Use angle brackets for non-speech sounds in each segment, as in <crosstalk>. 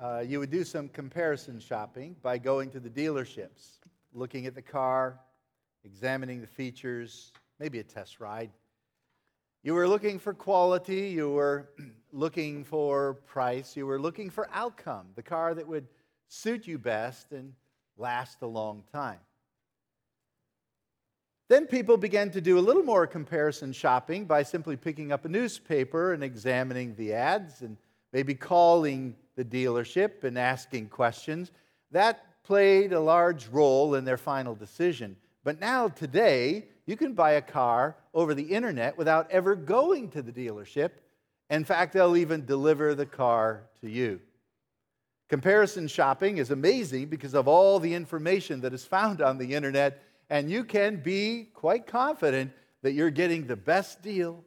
uh, you would do some comparison shopping by going to the dealerships, looking at the car, examining the features, maybe a test ride. You were looking for quality, you were <clears throat> looking for price, you were looking for outcome, the car that would suit you best and last a long time. Then people began to do a little more comparison shopping by simply picking up a newspaper and examining the ads and maybe calling the dealership and asking questions. That played a large role in their final decision. But now, today, you can buy a car over the internet without ever going to the dealership. In fact, they'll even deliver the car to you. Comparison shopping is amazing because of all the information that is found on the internet and you can be quite confident that you're getting the best deal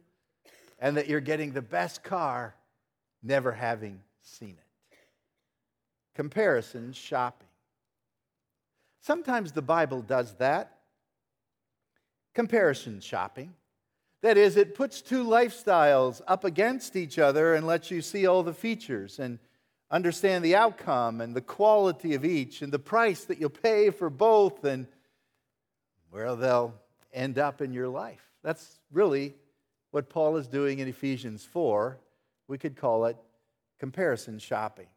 and that you're getting the best car, never having seen it. Comparison shopping. Sometimes the Bible does that. Comparison shopping. That is, it puts two lifestyles up against each other and lets you see all the features and understand the outcome and the quality of each and the price that you'll pay for both and where they'll end up in your life. That's really what Paul is doing in Ephesians 4. We could call it comparison shopping.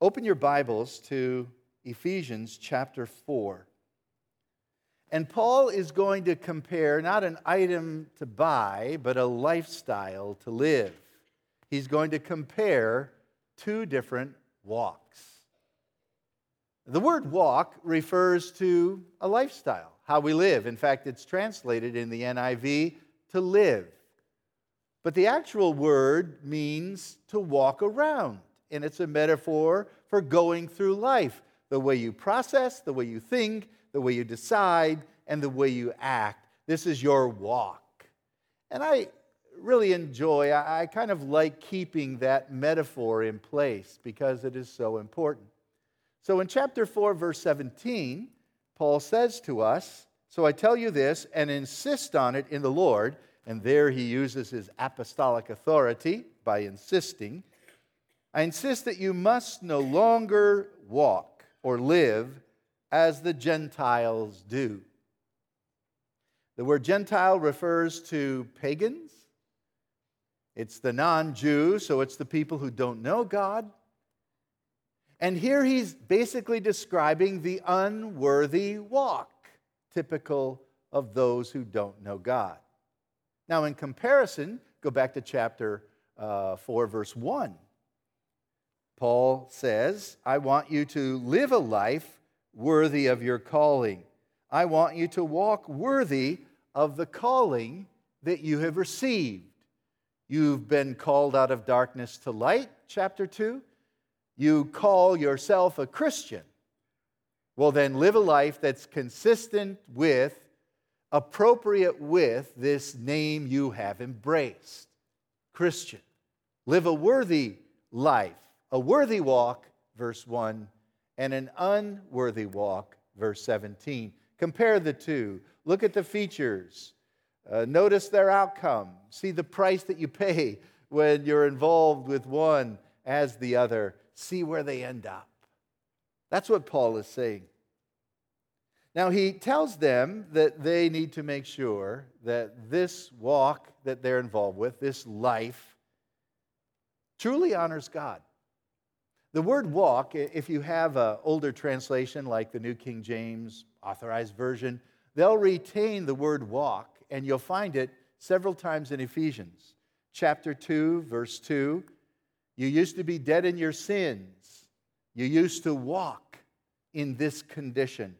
Open your Bibles to Ephesians chapter 4. And Paul is going to compare not an item to buy, but a lifestyle to live. He's going to compare two different walks. The word walk refers to a lifestyle how we live. In fact, it's translated in the NIV to live. But the actual word means to walk around, and it's a metaphor for going through life the way you process, the way you think, the way you decide, and the way you act. This is your walk. And I really enjoy, I kind of like keeping that metaphor in place because it is so important. So in chapter 4, verse 17, Paul says to us, So I tell you this and insist on it in the Lord. And there he uses his apostolic authority by insisting. I insist that you must no longer walk or live as the Gentiles do. The word Gentile refers to pagans. It's the non Jew, so it's the people who don't know God. And here he's basically describing the unworthy walk, typical of those who don't know God. Now, in comparison, go back to chapter uh, 4, verse 1. Paul says, I want you to live a life worthy of your calling. I want you to walk worthy of the calling that you have received. You've been called out of darkness to light, chapter 2 you call yourself a Christian, well, then live a life that's consistent with, appropriate with this name you have embraced Christian. Live a worthy life, a worthy walk, verse 1, and an unworthy walk, verse 17. Compare the two. Look at the features. Uh, notice their outcome. See the price that you pay when you're involved with one as the other see where they end up. That's what Paul is saying. Now, he tells them that they need to make sure that this walk that they're involved with, this life, truly honors God. The word walk, if you have an older translation like the New King James Authorized Version, they'll retain the word walk, and you'll find it several times in Ephesians. Chapter 2, verse 2, you used to be dead in your sins. You used to walk in this condition.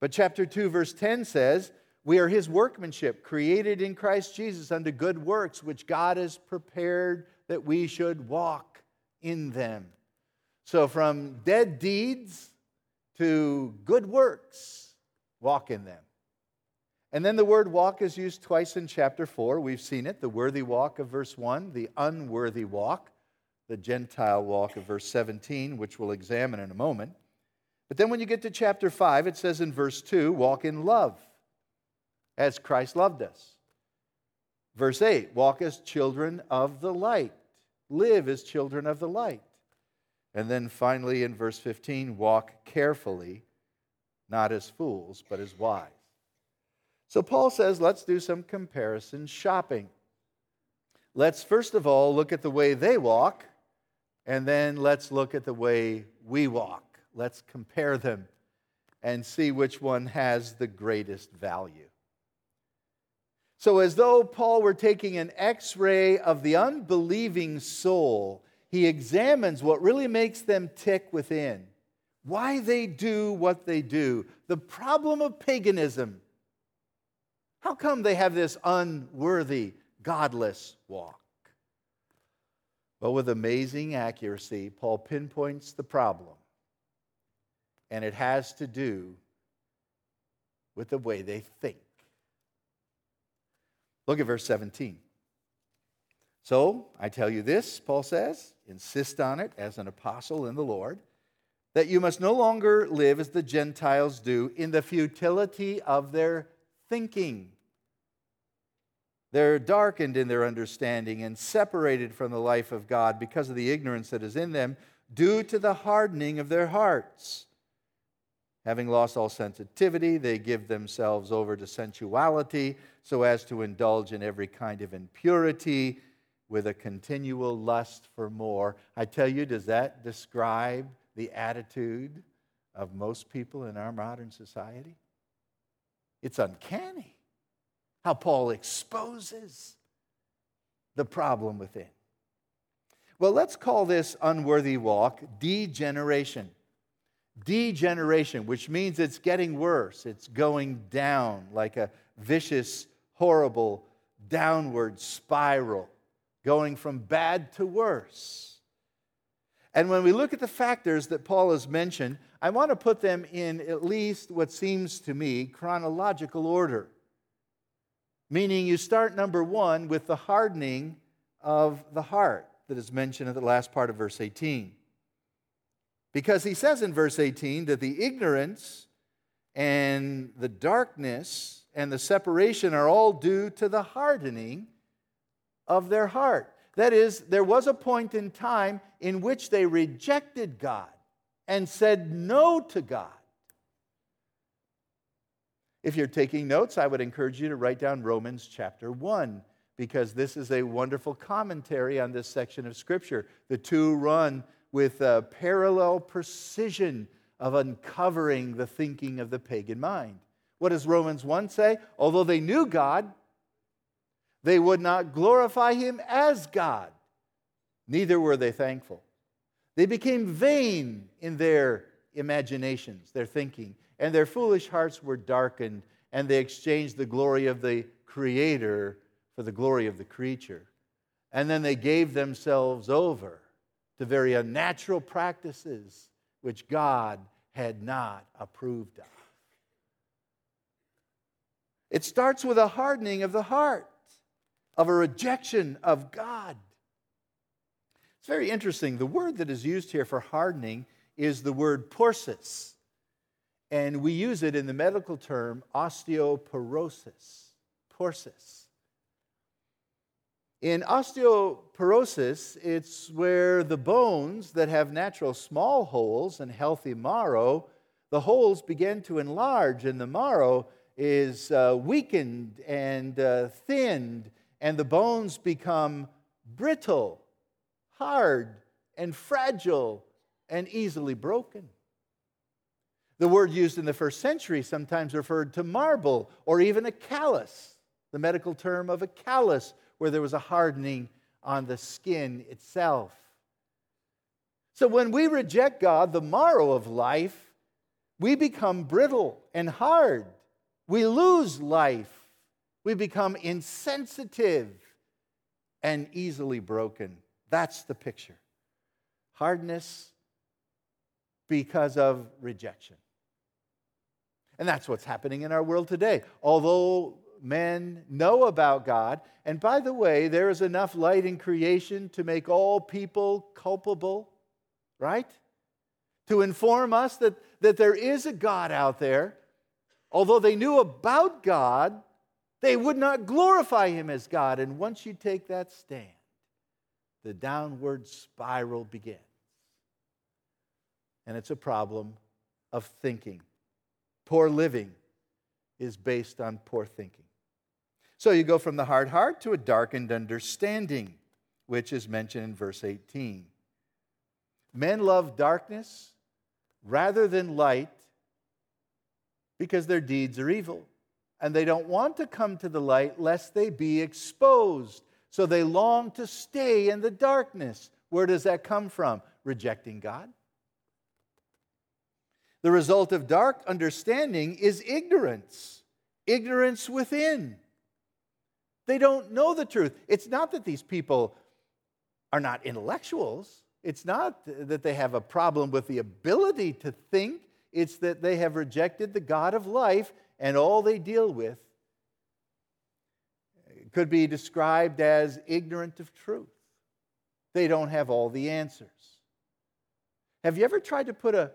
But chapter 2, verse 10 says, We are his workmanship, created in Christ Jesus unto good works, which God has prepared that we should walk in them. So, from dead deeds to good works, walk in them. And then the word walk is used twice in chapter 4. We've seen it the worthy walk of verse 1, the unworthy walk the Gentile walk of verse 17, which we'll examine in a moment. But then when you get to chapter 5, it says in verse 2 walk in love as Christ loved us. Verse 8 walk as children of the light, live as children of the light. And then finally in verse 15, walk carefully, not as fools, but as wise. So Paul says, let's do some comparison shopping. Let's first of all look at the way they walk, and then let's look at the way we walk. Let's compare them and see which one has the greatest value. So, as though Paul were taking an x ray of the unbelieving soul, he examines what really makes them tick within, why they do what they do, the problem of paganism. How come they have this unworthy, godless walk? Well, with amazing accuracy, Paul pinpoints the problem, and it has to do with the way they think. Look at verse 17. So I tell you this, Paul says, insist on it as an apostle in the Lord, that you must no longer live as the Gentiles do in the futility of their thinking. They're darkened in their understanding and separated from the life of God because of the ignorance that is in them due to the hardening of their hearts. Having lost all sensitivity, they give themselves over to sensuality so as to indulge in every kind of impurity with a continual lust for more. I tell you, does that describe the attitude of most people in our modern society? It's uncanny how Paul exposes the problem within. Well, let's call this unworthy walk degeneration degeneration, which means it's getting worse. It's going down like a vicious, horrible downward spiral, going from bad to worse. And when we look at the factors that Paul has mentioned, I want to put them in at least what seems to me chronological order. Meaning, you start number one with the hardening of the heart that is mentioned at the last part of verse 18. Because he says in verse 18 that the ignorance and the darkness and the separation are all due to the hardening of their heart. That is, there was a point in time in which they rejected God and said no to God. If you're taking notes, I would encourage you to write down Romans chapter 1 because this is a wonderful commentary on this section of Scripture. The two run with a parallel precision of uncovering the thinking of the pagan mind. What does Romans 1 say? Although they knew God, they would not glorify him as God, neither were they thankful. They became vain in their imaginations, their thinking, and their foolish hearts were darkened, and they exchanged the glory of the Creator for the glory of the creature. And then they gave themselves over to very unnatural practices which God had not approved of. It starts with a hardening of the heart, of a rejection of God. It's very interesting. The word that is used here for hardening is the word porosis, and we use it in the medical term osteoporosis. Porosis. In osteoporosis, it's where the bones that have natural small holes and healthy marrow, the holes begin to enlarge, and the marrow is uh, weakened and uh, thinned, and the bones become brittle, hard, and fragile, and easily broken. The word used in the first century sometimes referred to marble or even a callus, the medical term of a callus where there was a hardening on the skin itself. So when we reject God, the marrow of life, we become brittle and hard. We lose life. We become insensitive and easily broken. That's the picture. Hardness because of rejection. And that's what's happening in our world today. Although men know about God. And by the way, there is enough light in creation to make all people culpable, right? To inform us that, that there is a God out there. Although they knew about God, they would not glorify him as God. And once you take that stand, the downward spiral begins. and it's a problem of thinking. Poor living is based on poor thinking. So you go from the hard heart to a darkened understanding, which is mentioned in verse 18. Men love darkness rather than light because their deeds are evil. And they don't want to come to the light lest they be exposed. So they long to stay in the darkness. Where does that come from? Rejecting God. The result of dark understanding is ignorance, ignorance within. They don't know the truth. It's not that these people are not intellectuals, it's not that they have a problem with the ability to think, it's that they have rejected the God of life and all they deal with could be described as ignorant of truth. They don't have all the answers. Have you ever tried to put a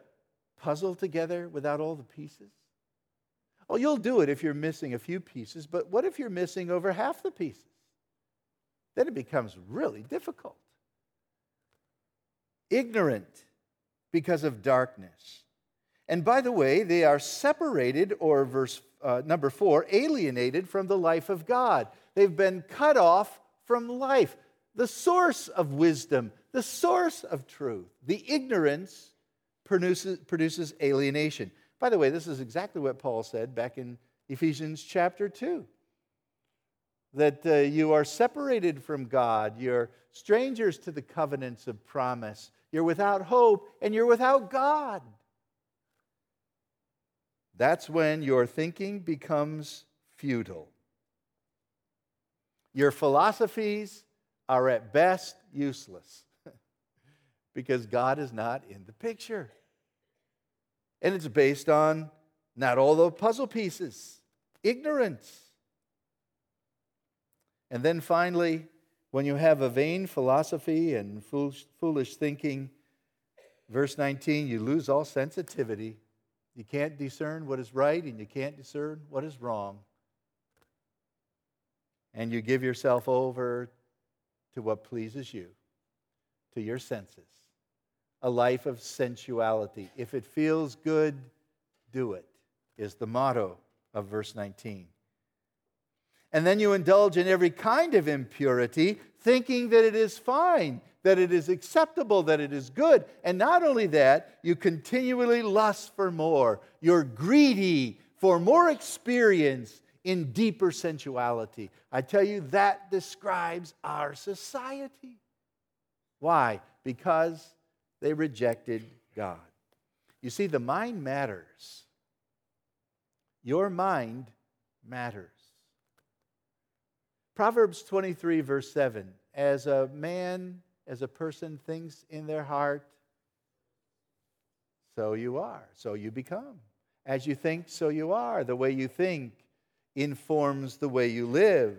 puzzle together without all the pieces? Oh, you'll do it if you're missing a few pieces, but what if you're missing over half the pieces? Then it becomes really difficult. Ignorant because of darkness. And by the way, they are separated, or verse uh, number four, alienated from the life of God. They've been cut off from life, the source of wisdom, the source of truth. The ignorance produces, produces alienation. By the way, this is exactly what Paul said back in Ephesians chapter 2 that uh, you are separated from God, you're strangers to the covenants of promise, you're without hope, and you're without God. That's when your thinking becomes futile. Your philosophies are at best useless <laughs> because God is not in the picture. And it's based on not all the puzzle pieces, ignorance. And then finally, when you have a vain philosophy and foolish, foolish thinking, verse 19, you lose all sensitivity. You can't discern what is right and you can't discern what is wrong. And you give yourself over to what pleases you, to your senses a life of sensuality. If it feels good, do it, is the motto of verse 19. And then you indulge in every kind of impurity, thinking that it is fine, that it is acceptable, that it is good. And not only that, you continually lust for more. You're greedy for more experience in deeper sensuality. I tell you, that describes our society. Why? Because they rejected God. You see, the mind matters. Your mind matters. Proverbs 23, verse 7 As a man, as a person thinks in their heart, so you are, so you become. As you think, so you are. The way you think informs the way you live.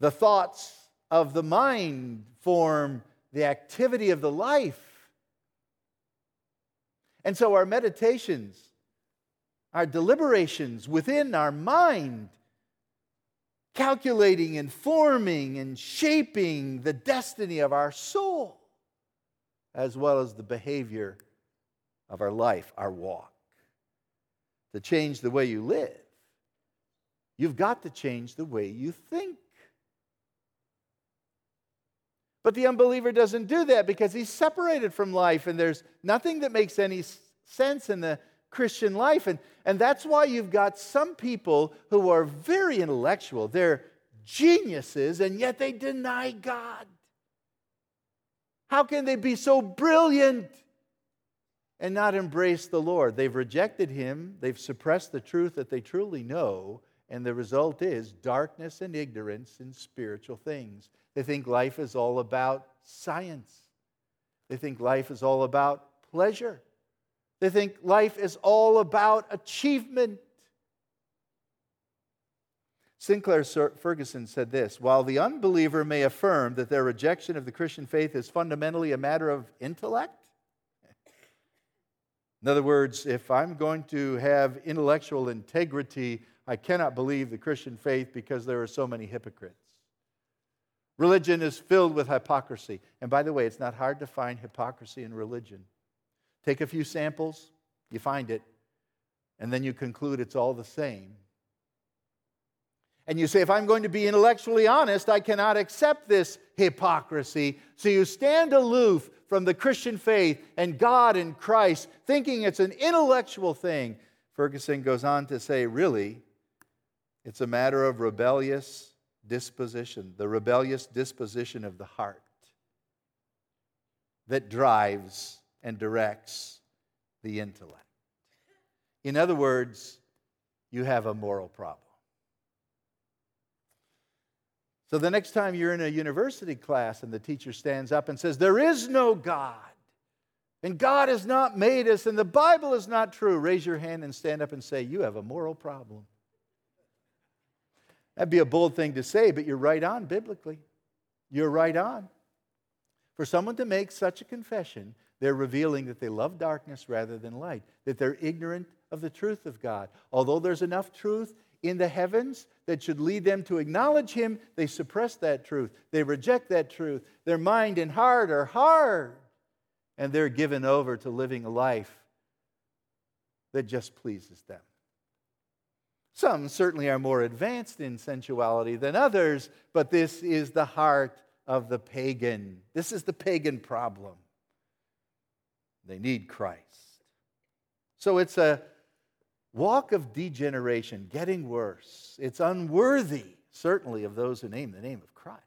The thoughts of the mind form the activity of the life. And so our meditations, our deliberations within our mind, calculating and forming and shaping the destiny of our soul, as well as the behavior of our life, our walk. To change the way you live, you've got to change the way you think. But the unbeliever doesn't do that because he's separated from life and there's nothing that makes any sense in the Christian life. And, and that's why you've got some people who are very intellectual. They're geniuses and yet they deny God. How can they be so brilliant and not embrace the Lord? They've rejected Him, they've suppressed the truth that they truly know, and the result is darkness and ignorance in spiritual things. They think life is all about science. They think life is all about pleasure. They think life is all about achievement. Sinclair Ferguson said this While the unbeliever may affirm that their rejection of the Christian faith is fundamentally a matter of intellect, <laughs> in other words, if I'm going to have intellectual integrity, I cannot believe the Christian faith because there are so many hypocrites. Religion is filled with hypocrisy. And by the way, it's not hard to find hypocrisy in religion. take a few samples, you find it, and then you conclude it's all the same. And you say, if I'm going to be intellectually honest, I cannot accept this hypocrisy. So you stand aloof from the Christian faith and God and Christ, thinking it's an intellectual thing. Ferguson goes on to say, really, it's a matter of rebellious disposition, the rebellious disposition of the heart that drives and directs the intellect. In other words, you have a moral problem. So the next time you're in a university class and the teacher stands up and says, There is no God, and God has not made us, and the Bible is not true, raise your hand and stand up and say, You have a moral problem. That'd be a bold thing to say, but you're right on biblically. You're right on. For someone to make such a confession, they're revealing that they love darkness rather than light, that they're ignorant of the truth of God. Although there's enough truth in the heavens that should lead them to acknowledge Him, they suppress that truth. They reject that truth. Their mind and heart are hard, and they're given over to living a life that just pleases them. Some certainly are more advanced in sensuality than others, but this is the heart of the pagan. This is the pagan problem. They need Christ. So it's a walk of degeneration, getting worse. It's unworthy, certainly, of those who name the name of Christ.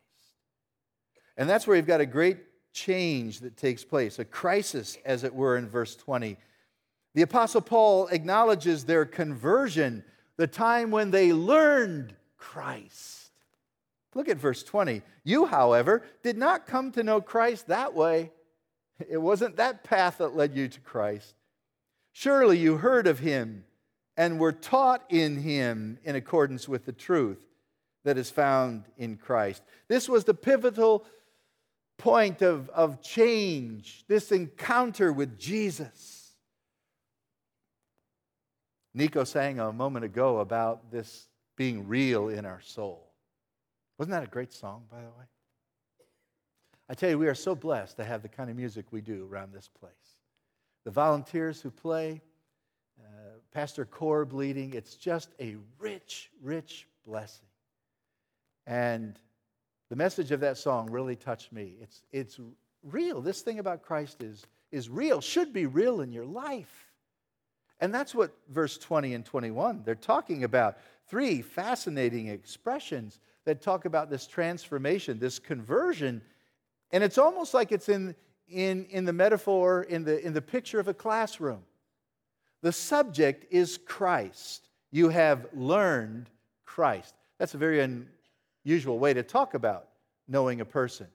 And that's where you've got a great change that takes place, a crisis, as it were, in verse 20. The Apostle Paul acknowledges their conversion, the time when they learned Christ. Look at verse 20. You, however, did not come to know Christ that way. It wasn't that path that led you to Christ. Surely you heard of him and were taught in him in accordance with the truth that is found in Christ. This was the pivotal point of, of change, this encounter with Jesus. Nico sang a moment ago about this being real in our soul. Wasn't that a great song, by the way? I tell you, we are so blessed to have the kind of music we do around this place. The volunteers who play, uh, Pastor Corb leading. It's just a rich, rich blessing. And the message of that song really touched me. It's, it's real. This thing about Christ is, is real, should be real in your life. And that's what verse 20 and 21, they're talking about. Three fascinating expressions that talk about this transformation, this conversion. And it's almost like it's in, in, in the metaphor, in the, in the picture of a classroom. The subject is Christ. You have learned Christ. That's a very unusual way to talk about knowing a person.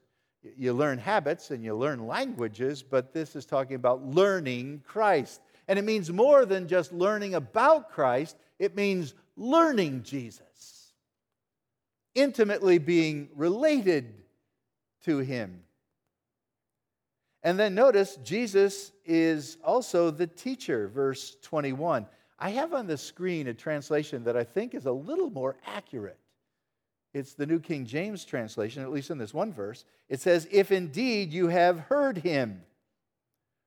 You learn habits and you learn languages, but this is talking about learning Christ. And it means more than just learning about Christ, it means learning Jesus, intimately being related to him. And then notice Jesus is also the teacher, verse 21. I have on the screen a translation that I think is a little more accurate. It's the New King James translation, at least in this one verse. It says, If indeed you have heard him.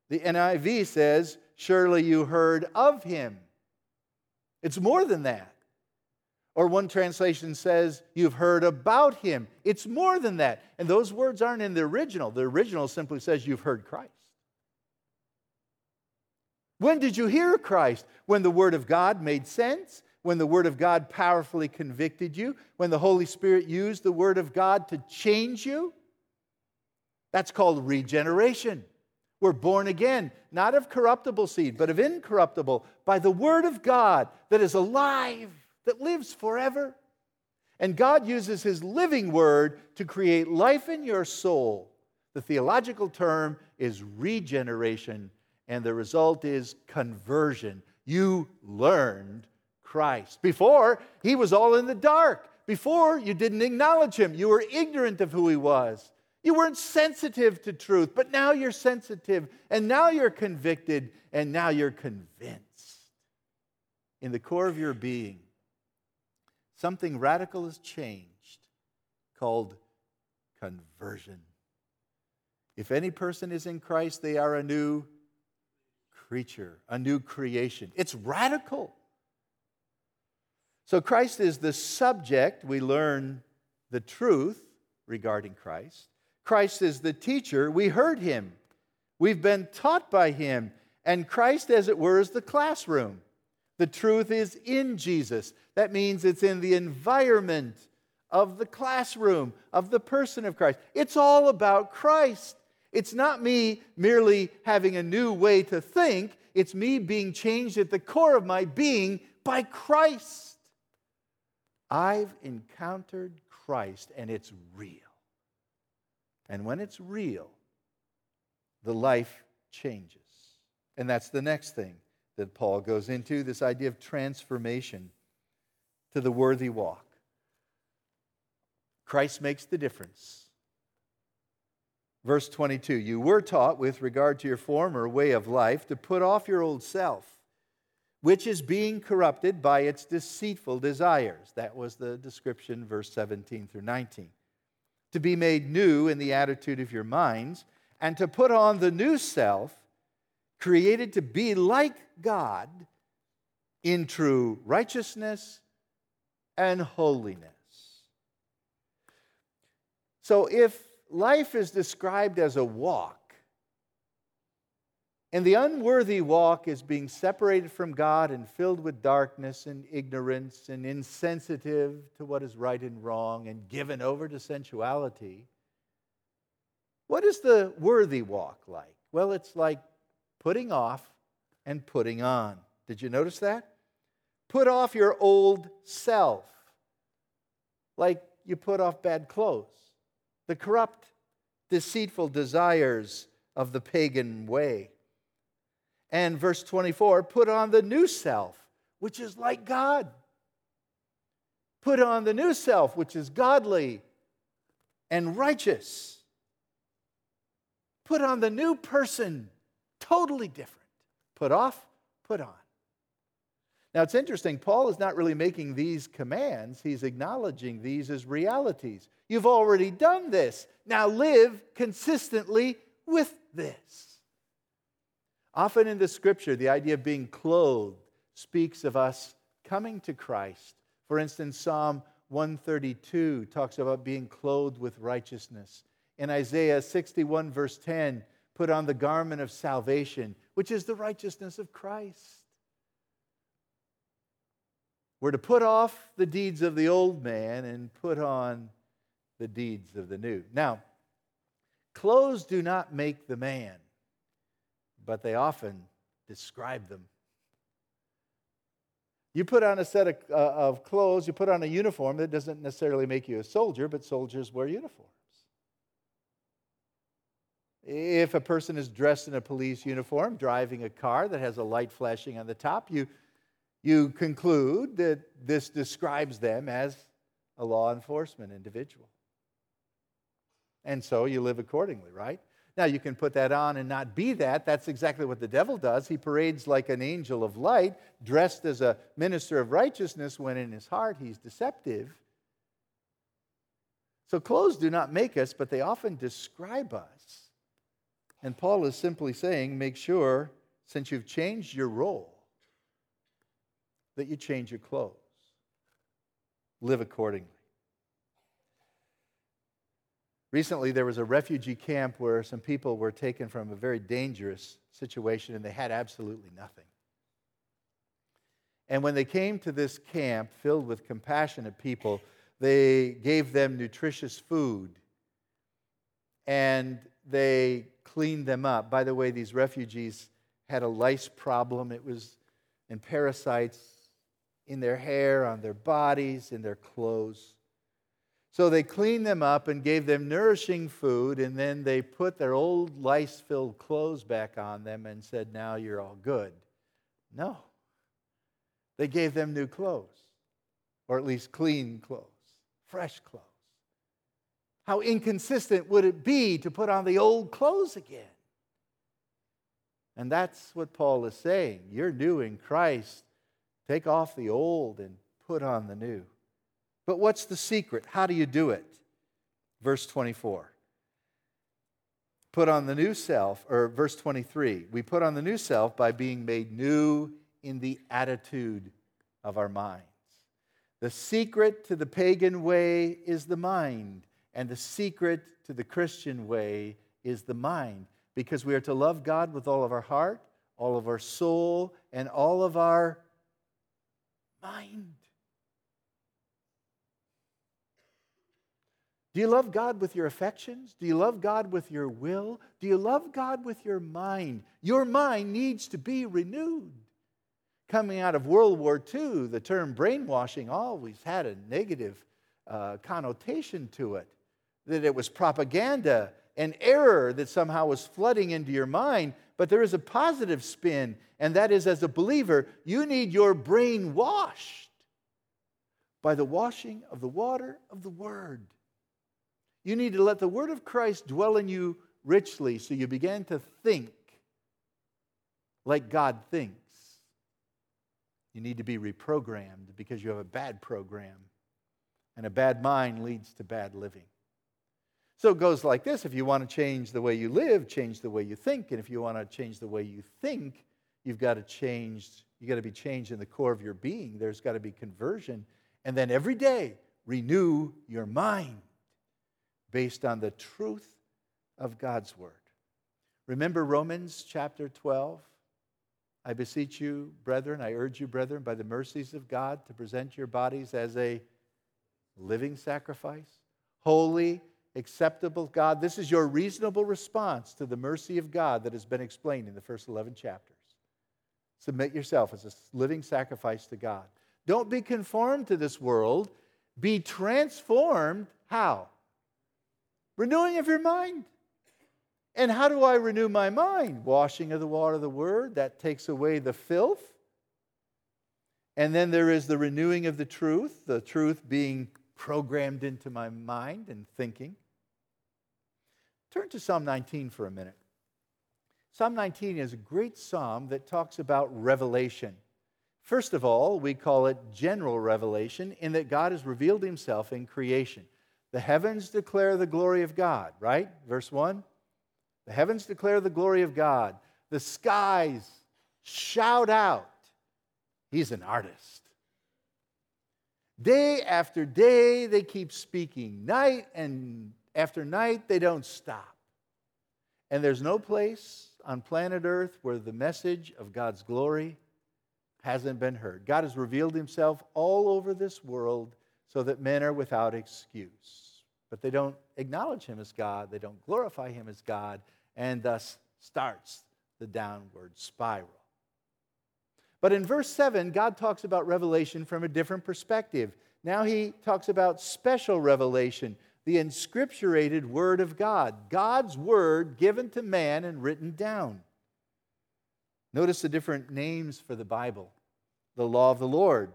The NIV says, Surely you heard of him. It's more than that. Or one translation says, You've heard about him. It's more than that. And those words aren't in the original. The original simply says, You've heard Christ. When did you hear Christ? When the Word of God made sense? When the Word of God powerfully convicted you? When the Holy Spirit used the Word of God to change you? That's called regeneration. We're born again, not of corruptible seed, but of incorruptible, by the Word of God that is alive that lives forever. And God uses His living word to create life in your soul. The theological term is regeneration, and the result is conversion. You learned Christ. Before, He was all in the dark. Before, you didn't acknowledge Him, you were ignorant of who He was. You weren't sensitive to truth, but now you're sensitive, and now you're convicted, and now you're convinced. In the core of your being, something radical has changed called conversion. If any person is in Christ, they are a new creature, a new creation. It's radical. So Christ is the subject. We learn the truth regarding Christ. Christ is the teacher. We heard him. We've been taught by him. And Christ, as it were, is the classroom. The truth is in Jesus. That means it's in the environment of the classroom, of the person of Christ. It's all about Christ. It's not me merely having a new way to think, it's me being changed at the core of my being by Christ. I've encountered Christ and it's real. And when it's real, the life changes. And that's the next thing that Paul goes into this idea of transformation to the worthy walk. Christ makes the difference. Verse 22 You were taught with regard to your former way of life to put off your old self, which is being corrupted by its deceitful desires. That was the description, verse 17 through 19. To be made new in the attitude of your minds, and to put on the new self created to be like God in true righteousness and holiness. So, if life is described as a walk, and the unworthy walk is being separated from God and filled with darkness and ignorance and insensitive to what is right and wrong and given over to sensuality. What is the worthy walk like? Well, it's like putting off and putting on. Did you notice that? Put off your old self, like you put off bad clothes, the corrupt, deceitful desires of the pagan way. And verse 24, put on the new self, which is like God. Put on the new self, which is godly and righteous. Put on the new person Totally different. Put off, put on. Now it's interesting, Paul is not really making these commands, he's acknowledging these as realities. You've already done this. Now live consistently with this. Often in the scripture, the idea of being clothed speaks of us coming to Christ. For instance, Psalm 132 talks about being clothed with righteousness. In Isaiah 61, verse 10, put on the garment of salvation, which is the righteousness of Christ. We're to put off the deeds of the old man and put on the deeds of the new. Now, clothes do not make the man, but they often describe them. You put on a set of, uh, of clothes, you put on a uniform that doesn't necessarily make you a soldier, but soldiers wear uniforms. If a person is dressed in a police uniform, driving a car that has a light flashing on the top, you, you conclude that this describes them as a law enforcement individual. And so you live accordingly, right? Now, you can put that on and not be that. That's exactly what the devil does. He parades like an angel of light, dressed as a minister of righteousness, when in his heart he's deceptive. So, clothes do not make us, but they often describe us. And Paul is simply saying make sure, since you've changed your role, that you change your clothes. Live accordingly. Recently, there was a refugee camp where some people were taken from a very dangerous situation and they had absolutely nothing. And when they came to this camp filled with compassionate people, they gave them nutritious food and they cleaned them up. By the way, these refugees had a lice problem. It was and parasites in their hair, on their bodies, in their clothes. So they cleaned them up and gave them nourishing food, and then they put their old lice filled clothes back on them and said, Now you're all good. No. They gave them new clothes, or at least clean clothes, fresh clothes. How inconsistent would it be to put on the old clothes again? And that's what Paul is saying. You're new in Christ. Take off the old and put on the new. But what's the secret? How do you do it? Verse 24. put on the new self, or verse 23, we put on the new self by being made new in the attitude of our minds. The secret to the pagan way is the mind, and the secret to the Christian way is the mind, because we are to love God with all of our heart, all of our soul, and all of our mind. Do you love God with your affections? Do you love God with your will? Do you love God with your mind? Your mind needs to be renewed. Coming out of World War II, the term brainwashing always had a negative uh, connotation to it, that it was propaganda and error that somehow was flooding into your mind. But there is a positive spin, and that is as a believer, you need your brain washed by the washing of the water of the Word. You need to let the word of Christ dwell in you richly so you begin to think like God thinks. You need to be reprogrammed because you have a bad program, and a bad mind leads to bad living. So it goes like this if you want to change the way you live, change the way you think. And if you want to change the way you think, you've got to change, you've got to be changed in the core of your being. There's got to be conversion. And then every day, renew your mind based on the truth of God's word. Remember Romans chapter 12? I beseech you, brethren, I urge you, brethren, by the mercies of God, to present your bodies as a living sacrifice, holy, acceptable God. This is your reasonable response to the mercy of God that has been explained in the first 11 chapters. Submit yourself as a living sacrifice to God. Don't be conformed to this world. Be transformed. How? Renewing of your mind. And how do I renew my mind? Washing of the water of the word, that takes away the filth. And then there is the renewing of the truth, the truth being programmed into my mind and thinking. Turn to Psalm 19 for a minute. Psalm 19 is a great psalm that talks about revelation. First of all, we call it general revelation in that God has revealed himself in creation. The heavens declare the glory of God, right? Verse 1. The heavens declare the glory of God. The skies shout out, He's an artist. Day after day, they keep speaking. Night and after night, they don't stop. And there's no place on planet Earth where the message of God's glory hasn't been heard. God has revealed himself all over this world so that men are without excuse. But they don't acknowledge him as God, they don't glorify him as God, and thus starts the downward spiral. But in verse 7, God talks about revelation from a different perspective. Now he talks about special revelation, the inscripturated Word of God, God's Word given to man and written down. Notice the different names for the Bible the law of the Lord,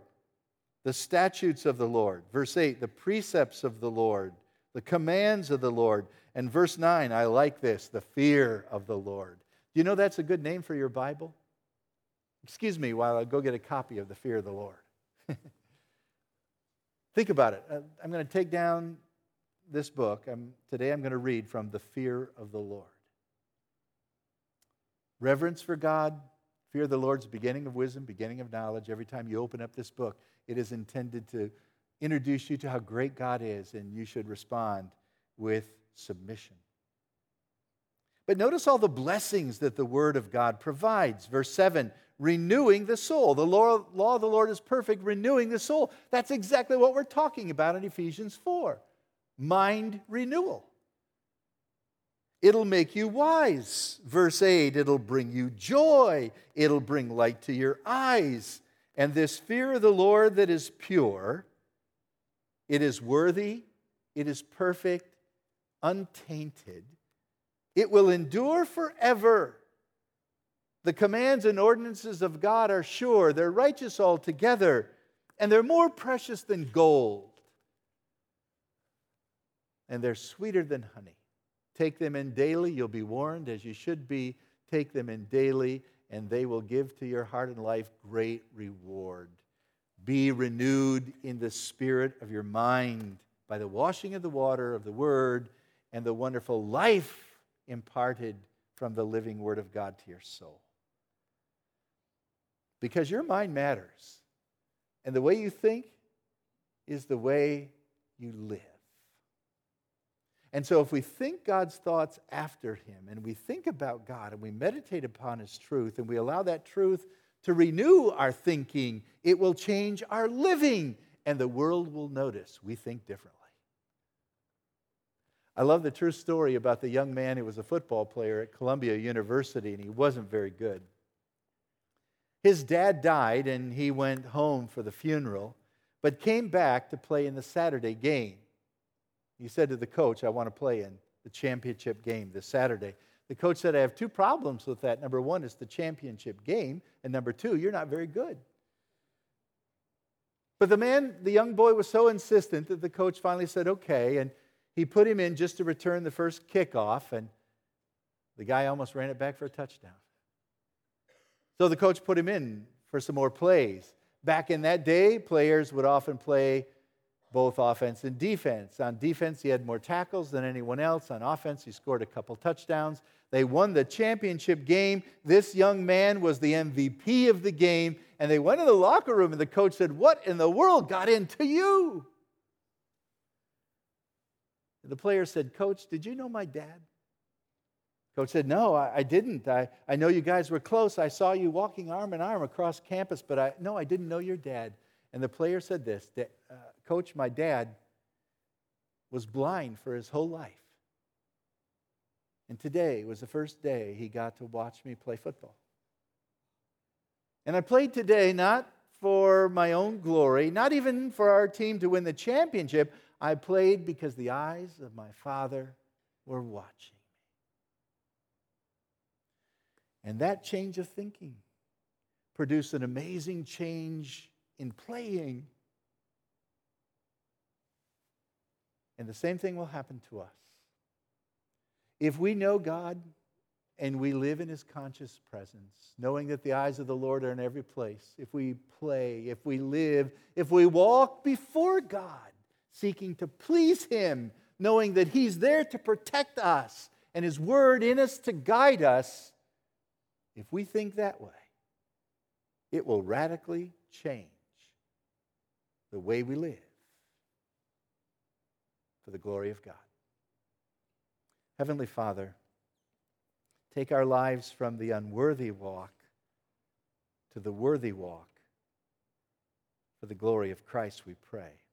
the statutes of the Lord. Verse 8, the precepts of the Lord, the commands of the Lord. And verse 9, I like this the fear of the Lord. Do you know that's a good name for your Bible? Excuse me while I go get a copy of the fear of the Lord. <laughs> Think about it. Uh, I'm going to take down this book. I'm, today I'm going to read from The Fear of the Lord. Reverence for God, fear of the Lord's beginning of wisdom, beginning of knowledge. Every time you open up this book, it is intended to introduce you to how great God is, and you should respond with submission. But notice all the blessings that the Word of God provides. Verse 7 renewing the soul. The law, of the Lord is perfect, renewing the soul. That's exactly what we're talking about in Ephesians 4 mind renewal. It'll make you wise. Verse 8, it'll bring you joy. It'll bring light to your eyes. And this fear of the Lord that is pure, it is worthy, it is perfect, untainted. It will endure forever. The commands and ordinances of God are sure, they're righteous altogether, and they're more precious than gold. And they're sweeter than honey. Take them in daily, you'll be warned as you should be. Take them in daily, and they will give to your heart and life great reward. Be renewed in the spirit of your mind by the washing of the water of the word and the wonderful life imparted from the living Word of God to your soul. Because your mind matters. And the way you think is the way you live. And so, if we think God's thoughts after Him, and we think about God, and we meditate upon His truth, and we allow that truth to renew our thinking, it will change our living, and the world will notice we think differently. I love the true story about the young man who was a football player at Columbia University, and he wasn't very good. His dad died, and he went home for the funeral, but came back to play in the Saturday game. He said to the coach, I want to play in the championship game this Saturday. The coach said, I have two problems with that. Number one, it's the championship game. And number two, you're not very good. But the man, the young boy, was so insistent that the coach finally said, okay. And he put him in just to return the first kickoff. And the guy almost ran it back for a touchdown. So the coach put him in for some more plays. Back in that day, players would often play both offense and defense. On defense, he had more tackles than anyone else. On offense, he scored a couple touchdowns. They won the championship game. This young man was the MVP of the game. And they went to the locker room, and the coach said, What in the world got into you? And the player said, Coach, did you know my dad? Coach said, No, I, I, didn't. I, I know you guys were close. I saw you walking arm in arm across campus, but I, no, I didn't know your dad. And the player said this uh, Coach, my dad was blind for his whole life. And today was the first day he got to watch me play football. And I played today not for my own glory, not even for our team to win the championship. I played because the eyes of my father were watching me. And that change of thinking produced an amazing change in playing. And the same thing will happen to us. If we know God and we live in his conscious presence, knowing that the eyes of the Lord are in every place, if we play, if we live, if we walk before God, seeking to please him, knowing that he's there to protect us and his word in us to guide us, if we think that way, it will radically change the way we live for the glory of God. Heavenly Father, take our lives from the unworthy walk to the worthy walk. For the glory of Christ, we pray.